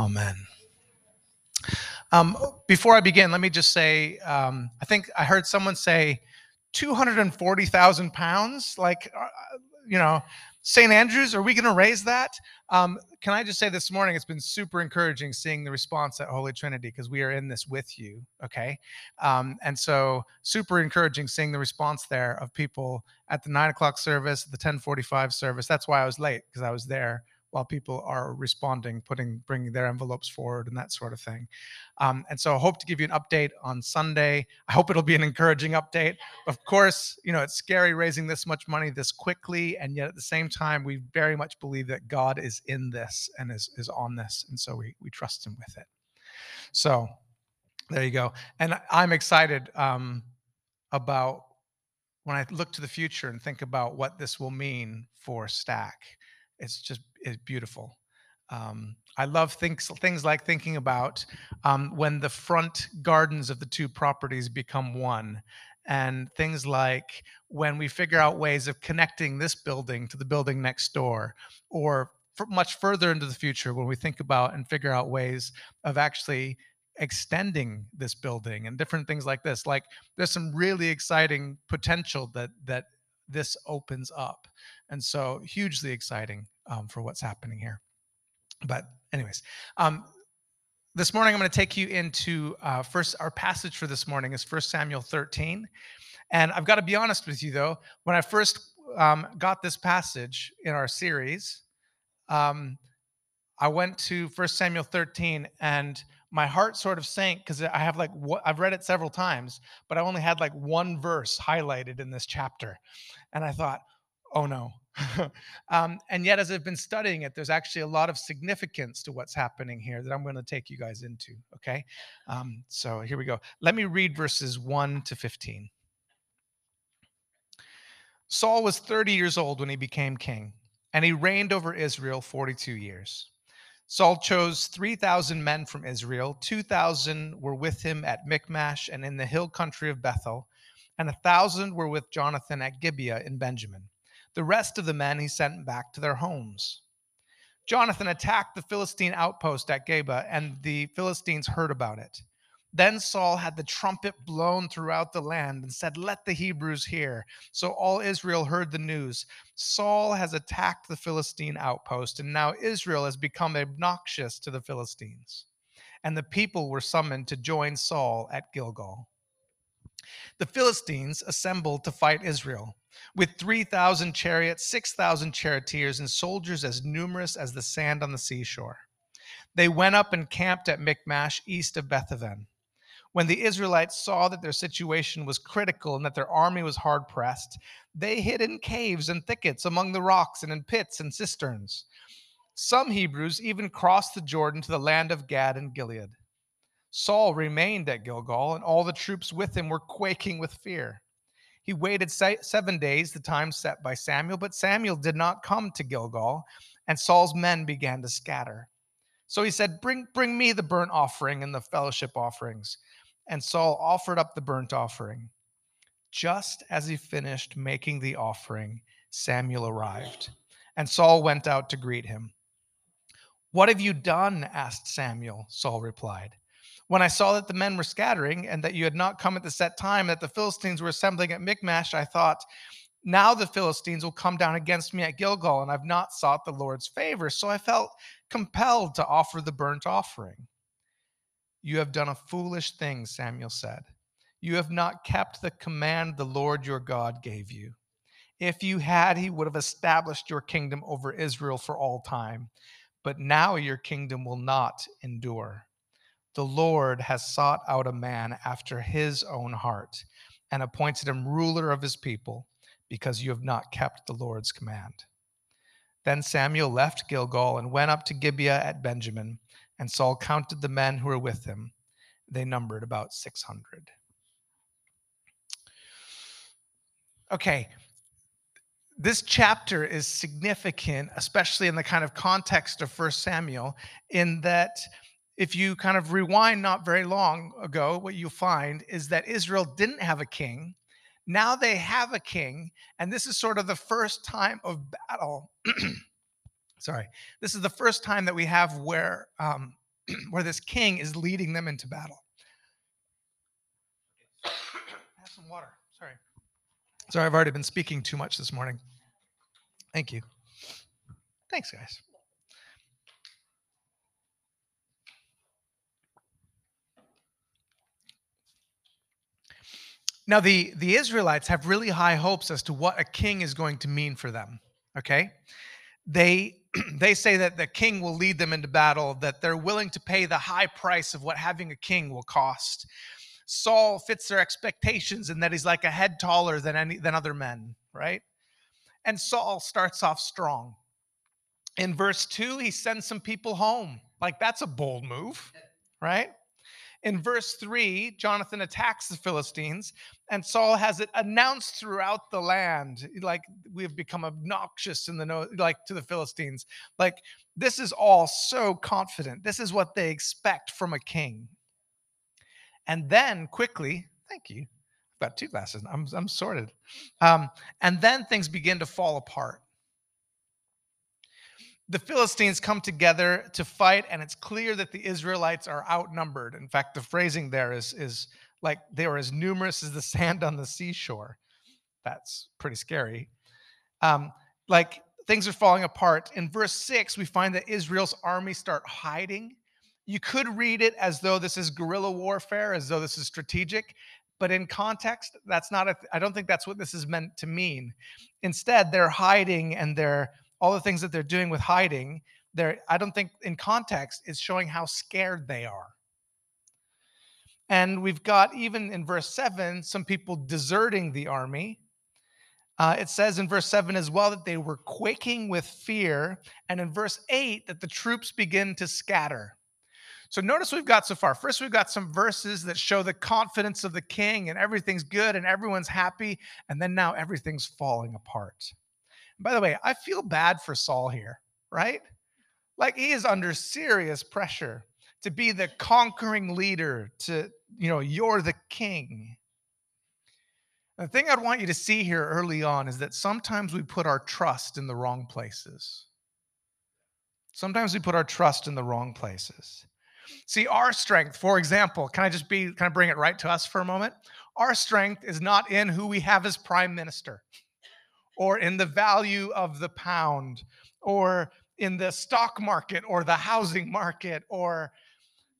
Amen. Um, before I begin, let me just say um, I think I heard someone say 240,000 pounds. Like, uh, you know, St. Andrews, are we going to raise that? Um, can I just say this morning, it's been super encouraging seeing the response at Holy Trinity because we are in this with you, okay? Um, and so, super encouraging seeing the response there of people at the nine o'clock service, the 1045 service. That's why I was late because I was there while people are responding, putting, bringing their envelopes forward and that sort of thing. Um, and so I hope to give you an update on Sunday. I hope it'll be an encouraging update. Of course, you know, it's scary raising this much money this quickly. And yet at the same time, we very much believe that God is in this and is, is on this. And so we, we trust him with it. So there you go. And I'm excited um, about when I look to the future and think about what this will mean for Stack it's just it's beautiful. Um, I love things things like thinking about um, when the front gardens of the two properties become one, and things like when we figure out ways of connecting this building to the building next door, or much further into the future when we think about and figure out ways of actually extending this building and different things like this. Like there's some really exciting potential that that this opens up. And so hugely exciting um, for what's happening here. But anyways, um, this morning I'm going to take you into uh, first our passage for this morning is First Samuel 13. And I've got to be honest with you though, when I first um, got this passage in our series, um, I went to First Samuel 13 and my heart sort of sank because I have like I've read it several times, but I only had like one verse highlighted in this chapter. And I thought, oh no. um, and yet, as I've been studying it, there's actually a lot of significance to what's happening here that I'm going to take you guys into. Okay. Um, so here we go. Let me read verses 1 to 15. Saul was 30 years old when he became king, and he reigned over Israel 42 years. Saul chose 3,000 men from Israel. 2,000 were with him at Michmash and in the hill country of Bethel, and a 1,000 were with Jonathan at Gibeah in Benjamin. The rest of the men he sent back to their homes. Jonathan attacked the Philistine outpost at Geba, and the Philistines heard about it. Then Saul had the trumpet blown throughout the land and said, Let the Hebrews hear. So all Israel heard the news. Saul has attacked the Philistine outpost, and now Israel has become obnoxious to the Philistines. And the people were summoned to join Saul at Gilgal. The Philistines assembled to fight Israel with 3,000 chariots, 6,000 charioteers, and soldiers as numerous as the sand on the seashore. They went up and camped at Michmash, east of Bethaven. When the Israelites saw that their situation was critical and that their army was hard pressed, they hid in caves and thickets among the rocks and in pits and cisterns. Some Hebrews even crossed the Jordan to the land of Gad and Gilead. Saul remained at Gilgal, and all the troops with him were quaking with fear. He waited seven days, the time set by Samuel, but Samuel did not come to Gilgal, and Saul's men began to scatter. So he said, Bring, bring me the burnt offering and the fellowship offerings and Saul offered up the burnt offering. Just as he finished making the offering, Samuel arrived, and Saul went out to greet him. What have you done? asked Samuel. Saul replied. When I saw that the men were scattering and that you had not come at the set time, that the Philistines were assembling at Michmash, I thought, now the Philistines will come down against me at Gilgal, and I've not sought the Lord's favor. So I felt compelled to offer the burnt offering. You have done a foolish thing, Samuel said. You have not kept the command the Lord your God gave you. If you had, he would have established your kingdom over Israel for all time. But now your kingdom will not endure. The Lord has sought out a man after his own heart and appointed him ruler of his people because you have not kept the Lord's command. Then Samuel left Gilgal and went up to Gibeah at Benjamin. And Saul counted the men who were with him. They numbered about 600. Okay, this chapter is significant, especially in the kind of context of First Samuel, in that if you kind of rewind not very long ago, what you'll find is that Israel didn't have a king. Now they have a king, and this is sort of the first time of battle sorry, this is the first time that we have where um, where this king is leading them into battle. Have some water. Sorry. Sorry, I've already been speaking too much this morning. Thank you. Thanks, guys. Now, the, the Israelites have really high hopes as to what a king is going to mean for them. Okay? They they say that the king will lead them into battle, that they're willing to pay the high price of what having a king will cost. Saul fits their expectations in that he's like a head taller than any than other men, right? And Saul starts off strong. In verse 2, he sends some people home. Like that's a bold move, right? In verse 3, Jonathan attacks the Philistines, and Saul has it announced throughout the land, like we've become obnoxious in the no, like to the Philistines. Like this is all so confident. This is what they expect from a king. And then quickly, thank you. I've got two glasses. I'm I'm sorted. Um, and then things begin to fall apart the Philistines come together to fight, and it's clear that the Israelites are outnumbered. In fact, the phrasing there is, is like they are as numerous as the sand on the seashore. That's pretty scary. Um, like things are falling apart. In verse six, we find that Israel's army start hiding. You could read it as though this is guerrilla warfare, as though this is strategic, but in context, that's not. I don't think that's what this is meant to mean. Instead, they're hiding and they're all the things that they're doing with hiding, they're, I don't think in context is showing how scared they are. And we've got even in verse 7 some people deserting the army. Uh, it says in verse 7 as well that they were quaking with fear. And in verse 8 that the troops begin to scatter. So notice we've got so far. First, we've got some verses that show the confidence of the king and everything's good and everyone's happy. And then now everything's falling apart. By the way, I feel bad for Saul here, right? Like he is under serious pressure to be the conquering leader, to, you know, you're the king. The thing I'd want you to see here early on is that sometimes we put our trust in the wrong places. Sometimes we put our trust in the wrong places. See, our strength, for example, can I just be, can I bring it right to us for a moment? Our strength is not in who we have as prime minister or in the value of the pound or in the stock market or the housing market or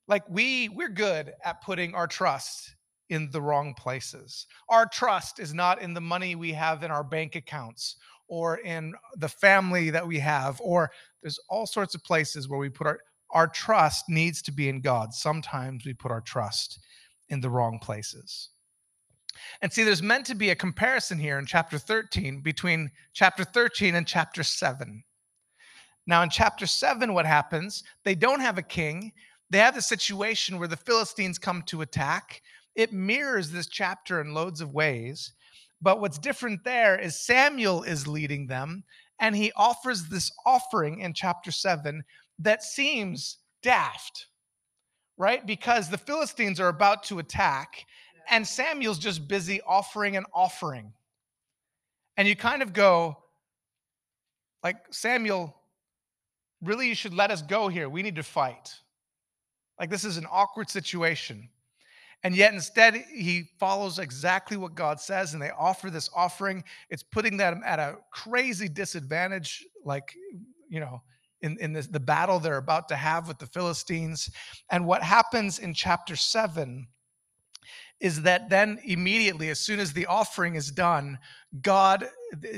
like we we're good at putting our trust in the wrong places. Our trust is not in the money we have in our bank accounts or in the family that we have or there's all sorts of places where we put our our trust needs to be in God. Sometimes we put our trust in the wrong places. And see, there's meant to be a comparison here in chapter 13 between chapter 13 and chapter 7. Now, in chapter 7, what happens? They don't have a king. They have the situation where the Philistines come to attack. It mirrors this chapter in loads of ways. But what's different there is Samuel is leading them, and he offers this offering in chapter 7 that seems daft, right? Because the Philistines are about to attack, and Samuel's just busy offering an offering. And you kind of go, like, Samuel, really, you should let us go here. We need to fight. Like, this is an awkward situation. And yet, instead, he follows exactly what God says, and they offer this offering. It's putting them at a crazy disadvantage, like, you know, in, in this, the battle they're about to have with the Philistines. And what happens in chapter seven is that then immediately, as soon as the offering is done, God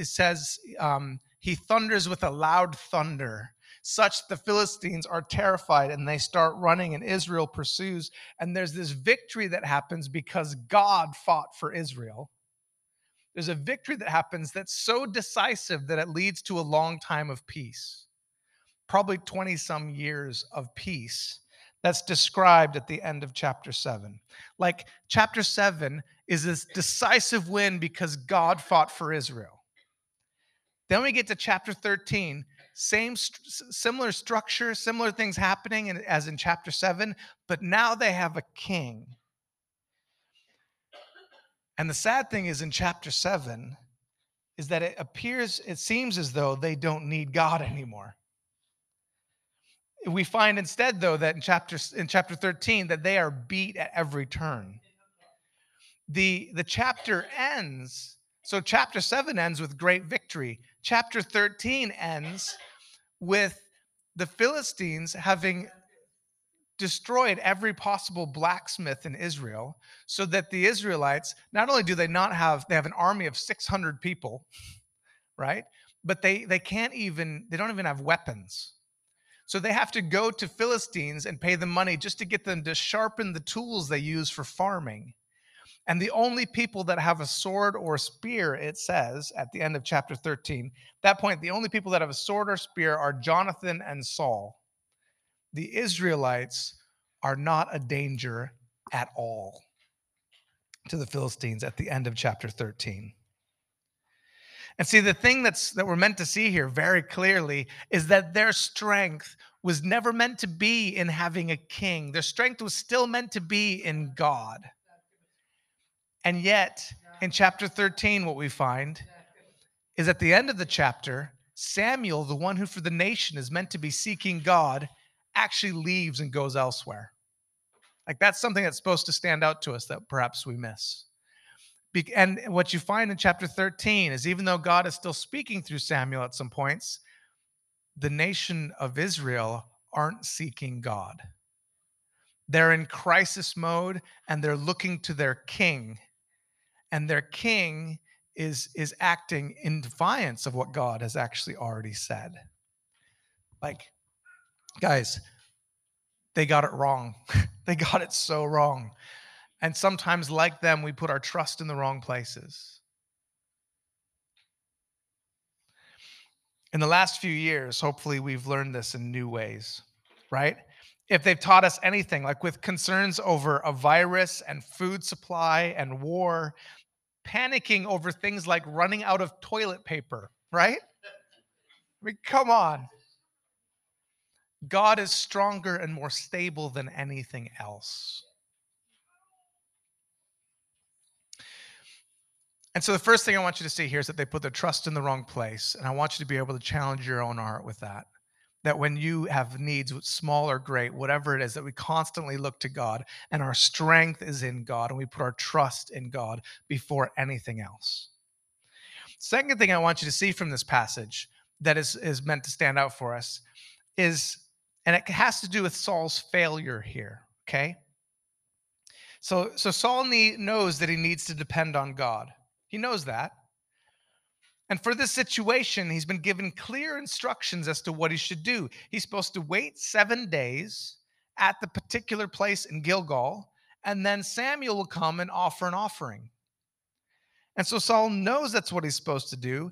says um, he thunders with a loud thunder. Such the Philistines are terrified and they start running, and Israel pursues. And there's this victory that happens because God fought for Israel. There's a victory that happens that's so decisive that it leads to a long time of peace, probably 20 some years of peace that's described at the end of chapter 7. Like chapter 7 is this decisive win because God fought for Israel. Then we get to chapter 13, same similar structure, similar things happening as in chapter 7, but now they have a king. And the sad thing is in chapter 7 is that it appears it seems as though they don't need God anymore we find instead though that in chapter in chapter 13 that they are beat at every turn. The the chapter ends so chapter 7 ends with great victory. Chapter 13 ends with the philistines having destroyed every possible blacksmith in israel so that the israelites not only do they not have they have an army of 600 people right? But they they can't even they don't even have weapons so they have to go to Philistines and pay them money just to get them to sharpen the tools they use for farming. And the only people that have a sword or spear, it says at the end of chapter 13, that point, the only people that have a sword or spear are Jonathan and Saul. The Israelites are not a danger at all to the Philistines at the end of chapter 13. And see, the thing that's that we're meant to see here very clearly is that their strength was never meant to be in having a king. Their strength was still meant to be in God. And yet, in chapter 13, what we find is at the end of the chapter, Samuel, the one who for the nation is meant to be seeking God, actually leaves and goes elsewhere. Like that's something that's supposed to stand out to us that perhaps we miss. And what you find in chapter 13 is even though God is still speaking through Samuel at some points, the nation of Israel aren't seeking God. They're in crisis mode and they're looking to their king. And their king is, is acting in defiance of what God has actually already said. Like, guys, they got it wrong. they got it so wrong. And sometimes, like them, we put our trust in the wrong places. In the last few years, hopefully, we've learned this in new ways, right? If they've taught us anything, like with concerns over a virus and food supply and war, panicking over things like running out of toilet paper, right? I mean, come on. God is stronger and more stable than anything else. And so the first thing I want you to see here is that they put their trust in the wrong place. And I want you to be able to challenge your own heart with that. That when you have needs, small or great, whatever it is, that we constantly look to God and our strength is in God and we put our trust in God before anything else. Second thing I want you to see from this passage that is, is meant to stand out for us is, and it has to do with Saul's failure here, okay? So, so Saul need, knows that he needs to depend on God. He knows that. And for this situation, he's been given clear instructions as to what he should do. He's supposed to wait seven days at the particular place in Gilgal, and then Samuel will come and offer an offering. And so Saul knows that's what he's supposed to do,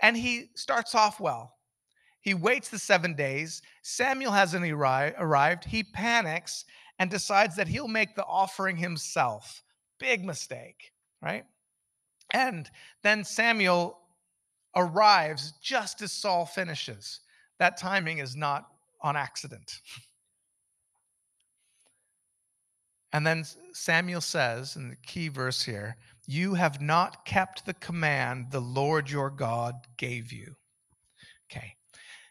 and he starts off well. He waits the seven days. Samuel hasn't arrived. He panics and decides that he'll make the offering himself. Big mistake, right? And then Samuel arrives just as Saul finishes. That timing is not on accident. And then Samuel says in the key verse here, You have not kept the command the Lord your God gave you. Okay.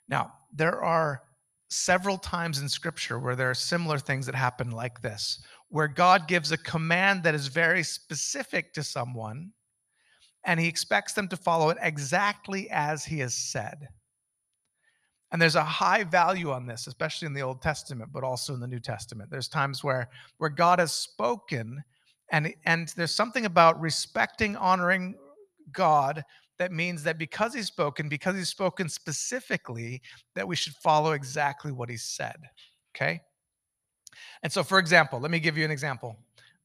Now, there are several times in scripture where there are similar things that happen like this, where God gives a command that is very specific to someone, and he expects them to follow it exactly as he has said. And there's a high value on this, especially in the Old Testament, but also in the New Testament. There's times where where God has spoken, and and there's something about respecting, honoring God that means that because he's spoken, because he's spoken specifically, that we should follow exactly what he said. Okay. And so, for example, let me give you an example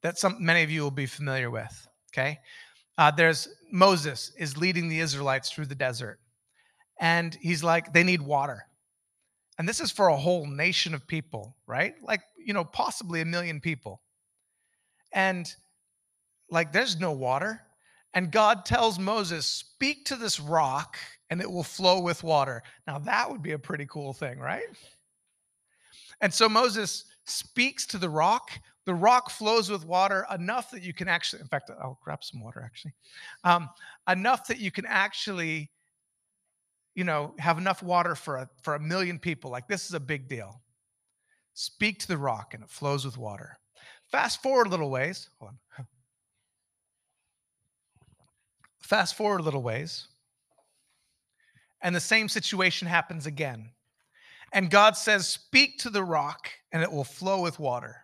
that some many of you will be familiar with. Okay. Uh, there's Moses is leading the Israelites through the desert, and he's like, they need water. And this is for a whole nation of people, right? Like, you know, possibly a million people. And like, there's no water. And God tells Moses, speak to this rock and it will flow with water. Now, that would be a pretty cool thing, right? And so Moses speaks to the rock the rock flows with water enough that you can actually, in fact, I'll grab some water actually, um, enough that you can actually, you know, have enough water for a, for a million people. Like this is a big deal. Speak to the rock, and it flows with water. Fast forward a little ways. Hold on. Fast forward a little ways. And the same situation happens again. And God says, Speak to the rock, and it will flow with water.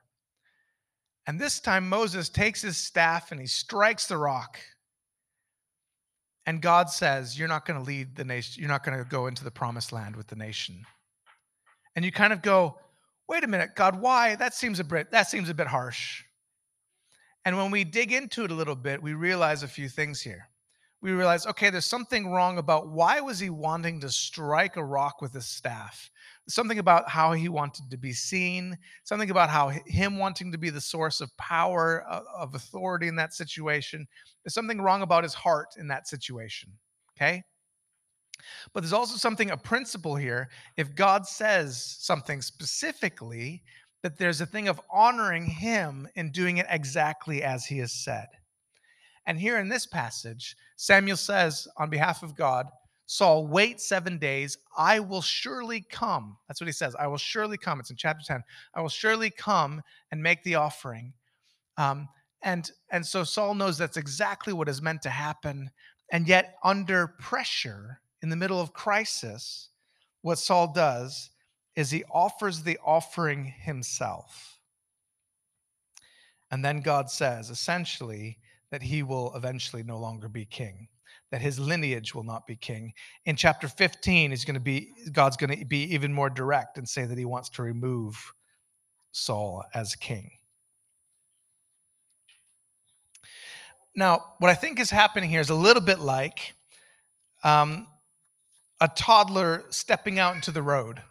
And this time Moses takes his staff and he strikes the rock. And God says, You're not going to lead the nation, you're not going to go into the promised land with the nation. And you kind of go, Wait a minute, God, why? That seems a bit that seems a bit harsh. And when we dig into it a little bit, we realize a few things here we realize, okay, there's something wrong about why was he wanting to strike a rock with his staff? Something about how he wanted to be seen, something about how him wanting to be the source of power, uh, of authority in that situation. There's something wrong about his heart in that situation. Okay? But there's also something, a principle here. If God says something specifically, that there's a thing of honoring him in doing it exactly as he has said. And here in this passage, Samuel says on behalf of God, Saul, wait seven days. I will surely come. That's what he says. I will surely come. It's in chapter 10. I will surely come and make the offering. Um, and, and so Saul knows that's exactly what is meant to happen. And yet, under pressure, in the middle of crisis, what Saul does is he offers the offering himself. And then God says, essentially, that he will eventually no longer be king that his lineage will not be king. In chapter 15 he's going to be god's going to be even more direct and say that he wants to remove saul as king. Now what i think is happening here is a little bit like um, a toddler stepping out into the road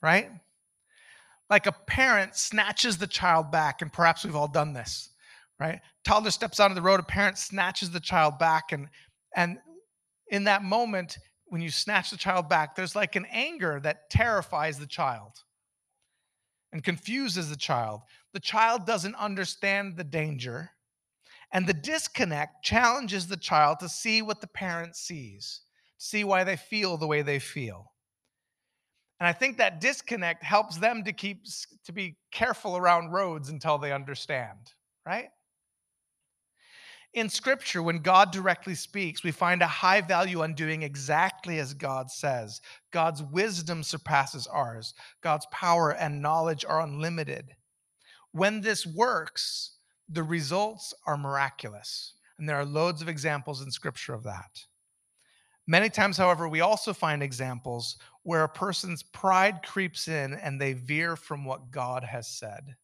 right? Like a parent snatches the child back and perhaps we've all done this right? Toddler steps out of the road, a parent snatches the child back, and and in that moment, when you snatch the child back, there's like an anger that terrifies the child and confuses the child. The child doesn't understand the danger, and the disconnect challenges the child to see what the parent sees, see why they feel the way they feel. And I think that disconnect helps them to keep to be careful around roads until they understand, right? In scripture, when God directly speaks, we find a high value on doing exactly as God says. God's wisdom surpasses ours, God's power and knowledge are unlimited. When this works, the results are miraculous. And there are loads of examples in scripture of that. Many times, however, we also find examples where a person's pride creeps in and they veer from what God has said.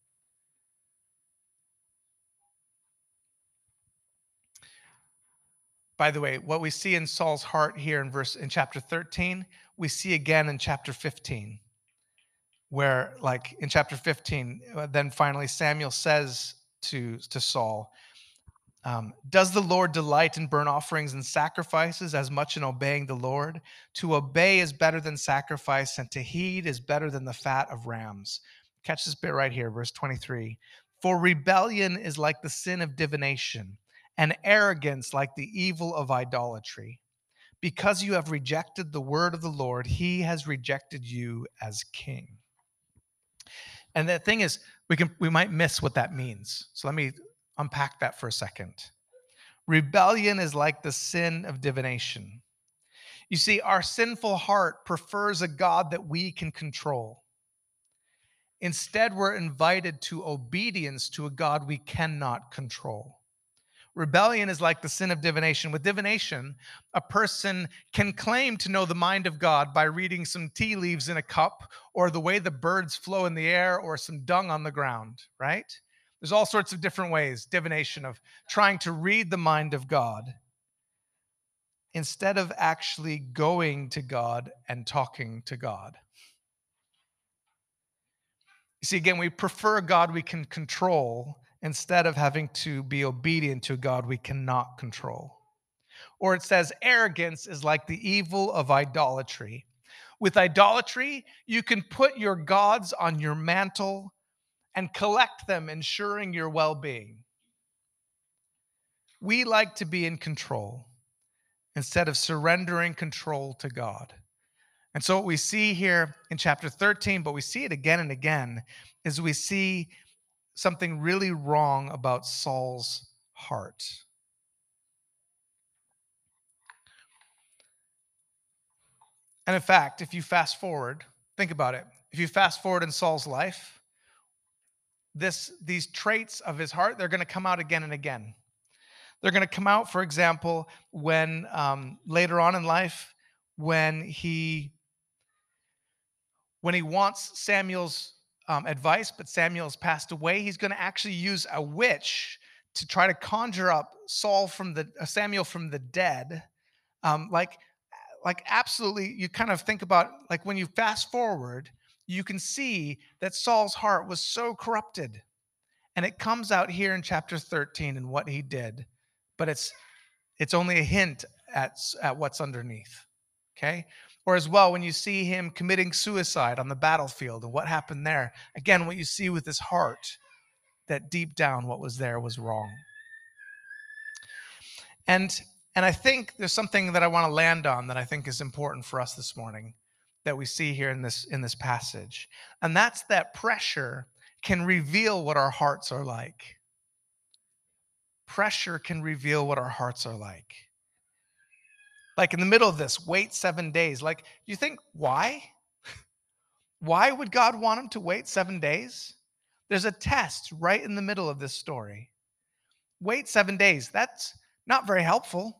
By the way, what we see in Saul's heart here in verse in chapter 13, we see again in chapter 15. Where like in chapter 15, uh, then finally Samuel says to, to Saul, um, does the Lord delight in burnt offerings and sacrifices as much in obeying the Lord? To obey is better than sacrifice, and to heed is better than the fat of rams. Catch this bit right here, verse 23. For rebellion is like the sin of divination and arrogance like the evil of idolatry. Because you have rejected the word of the Lord, he has rejected you as king. And the thing is, we can we might miss what that means. So let me unpack that for a second. Rebellion is like the sin of divination. You see, our sinful heart prefers a God that we can control. Instead, we're invited to obedience to a God we cannot control. Rebellion is like the sin of divination. With divination, a person can claim to know the mind of God by reading some tea leaves in a cup, or the way the birds flow in the air, or some dung on the ground, right? There's all sorts of different ways, divination, of trying to read the mind of God instead of actually going to God and talking to God. You see, again, we prefer a God we can control instead of having to be obedient to God we cannot control. Or it says, arrogance is like the evil of idolatry. With idolatry, you can put your gods on your mantle and collect them, ensuring your well being. We like to be in control instead of surrendering control to God. And so, what we see here in chapter 13, but we see it again and again, is we see something really wrong about Saul's heart. And in fact, if you fast forward, think about it. If you fast forward in Saul's life, this these traits of his heart, they're going to come out again and again. They're going to come out, for example, when um, later on in life, when he when he wants Samuel's um, advice, but Samuel's passed away, he's going to actually use a witch to try to conjure up Saul from the uh, Samuel from the dead. Um, like, like absolutely, you kind of think about like when you fast forward, you can see that Saul's heart was so corrupted, and it comes out here in chapter 13 and what he did, but it's it's only a hint at at what's underneath. Okay, or as well, when you see him committing suicide on the battlefield and what happened there, again, what you see with his heart, that deep down what was there was wrong. And and I think there's something that I want to land on that I think is important for us this morning that we see here in this in this passage. And that's that pressure can reveal what our hearts are like. Pressure can reveal what our hearts are like like in the middle of this, wait seven days. Like, you think, why? why would God want him to wait seven days? There's a test right in the middle of this story. Wait seven days. That's not very helpful.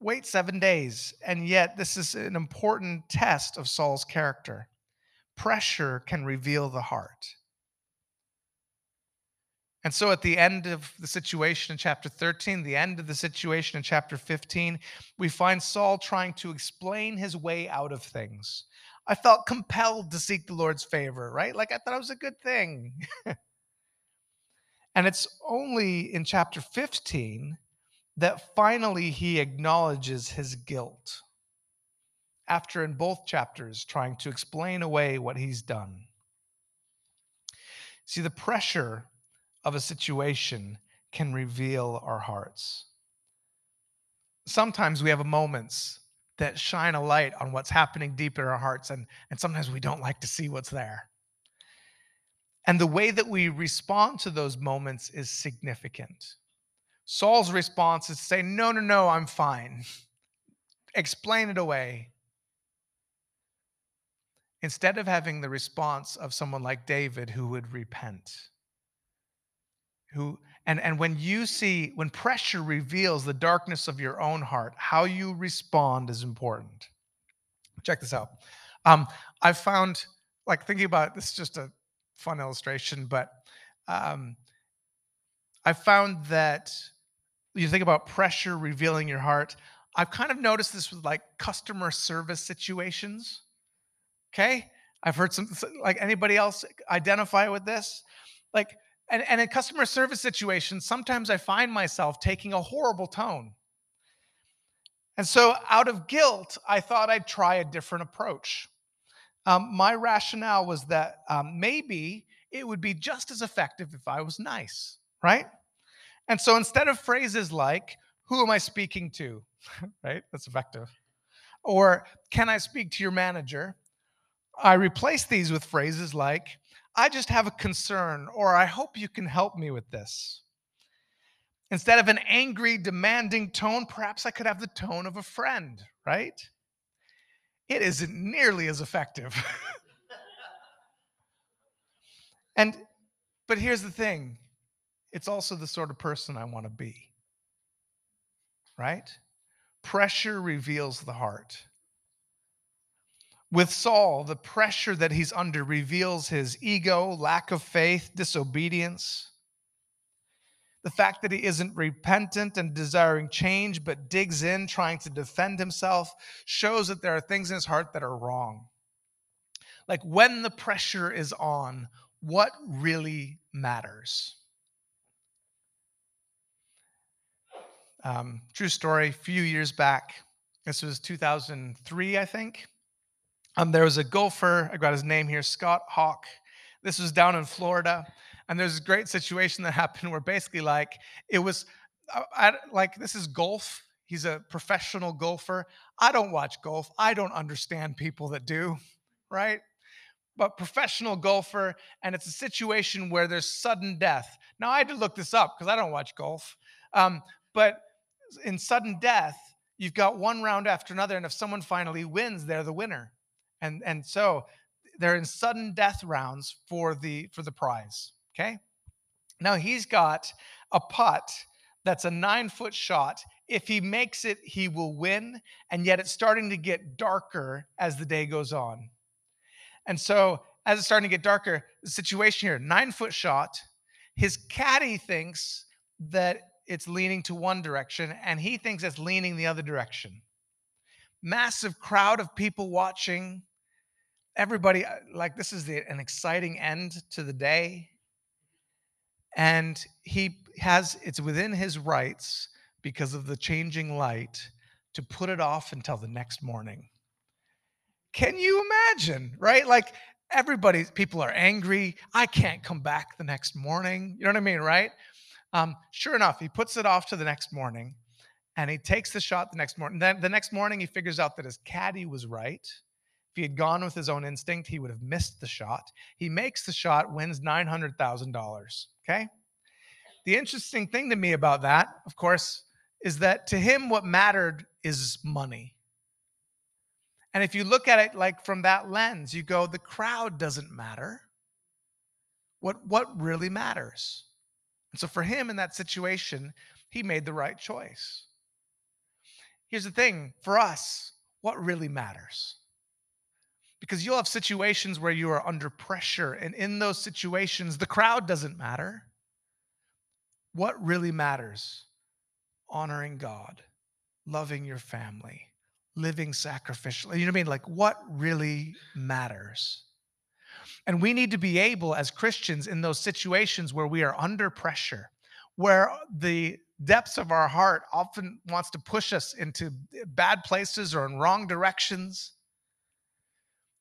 Wait seven days. And yet, this is an important test of Saul's character. Pressure can reveal the heart. And so at the end of the situation in chapter 13, the end of the situation in chapter 15, we find Saul trying to explain his way out of things. I felt compelled to seek the Lord's favor, right? Like I thought it was a good thing. and it's only in chapter 15 that finally he acknowledges his guilt after in both chapters trying to explain away what he's done. See, the pressure of a situation can reveal our hearts. Sometimes we have moments that shine a light on what's happening deep in our hearts, and, and sometimes we don't like to see what's there. And the way that we respond to those moments is significant. Saul's response is to say, No, no, no, I'm fine. Explain it away. Instead of having the response of someone like David who would repent who and and when you see when pressure reveals the darkness of your own heart how you respond is important. Check this out. Um i found like thinking about this is just a fun illustration but um i found that you think about pressure revealing your heart. I've kind of noticed this with like customer service situations. Okay? I've heard some like anybody else identify with this? Like and, and in customer service situations, sometimes I find myself taking a horrible tone. And so, out of guilt, I thought I'd try a different approach. Um, my rationale was that um, maybe it would be just as effective if I was nice, right? And so, instead of phrases like, Who am I speaking to? right? That's effective. Or, Can I speak to your manager? I replace these with phrases like, I just have a concern, or I hope you can help me with this. Instead of an angry, demanding tone, perhaps I could have the tone of a friend, right? It isn't nearly as effective. and, but here's the thing it's also the sort of person I want to be, right? Pressure reveals the heart. With Saul, the pressure that he's under reveals his ego, lack of faith, disobedience. The fact that he isn't repentant and desiring change, but digs in trying to defend himself, shows that there are things in his heart that are wrong. Like when the pressure is on, what really matters? Um, true story, a few years back, this was 2003, I think. Um, there was a golfer, I got his name here, Scott Hoch. This was down in Florida. And there's a great situation that happened where basically, like, it was uh, I, like, this is golf. He's a professional golfer. I don't watch golf. I don't understand people that do, right? But professional golfer, and it's a situation where there's sudden death. Now, I had to look this up because I don't watch golf. Um, but in sudden death, you've got one round after another, and if someone finally wins, they're the winner. And and so they're in sudden death rounds for the for the prize. Okay. Now he's got a putt that's a nine foot shot. If he makes it, he will win. And yet it's starting to get darker as the day goes on. And so, as it's starting to get darker, the situation here nine foot shot. His caddy thinks that it's leaning to one direction, and he thinks it's leaning the other direction. Massive crowd of people watching. Everybody, uh, like, this is the, an exciting end to the day. And he has it's within his rights because of the changing light to put it off until the next morning. Can you imagine right? Like everybody people are angry i can't come back the next morning. You know what i mean right? Um, sure enough he puts it off to the next morning and he takes the shot the next morning then the next morning he figures out that his caddy was right if he had gone with his own instinct, he would have missed the shot. He makes the shot, wins $900,000. Okay. The interesting thing to me about that, of course, is that to him, what mattered is money. And if you look at it like from that lens, you go, the crowd doesn't matter. What, what really matters? And so for him in that situation, he made the right choice. Here's the thing for us, what really matters? Because you'll have situations where you are under pressure. And in those situations, the crowd doesn't matter. What really matters? Honoring God, loving your family, living sacrificially. You know what I mean? Like, what really matters? And we need to be able, as Christians, in those situations where we are under pressure, where the depths of our heart often wants to push us into bad places or in wrong directions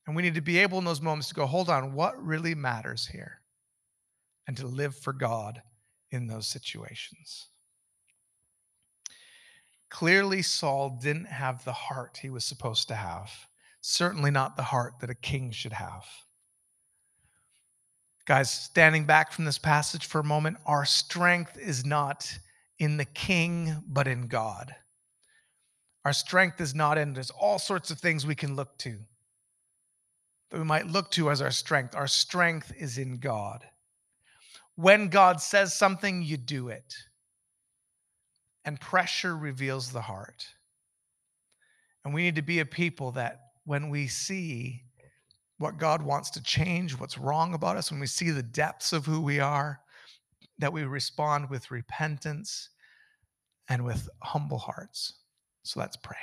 and we need to be able in those moments to go, hold on, what really matters here? And to live for God in those situations. Clearly, Saul didn't have the heart he was supposed to have, certainly not the heart that a king should have. Guys, standing back from this passage for a moment, our strength is not in the king, but in God. Our strength is not in, there's all sorts of things we can look to that we might look to as our strength. Our strength is in God. When God says something, you do it. And pressure reveals the heart. And we need to be a people that when we see what God wants to change, what's wrong about us, when we see the depths of who we are, that we respond with repentance and with humble hearts. So let's pray.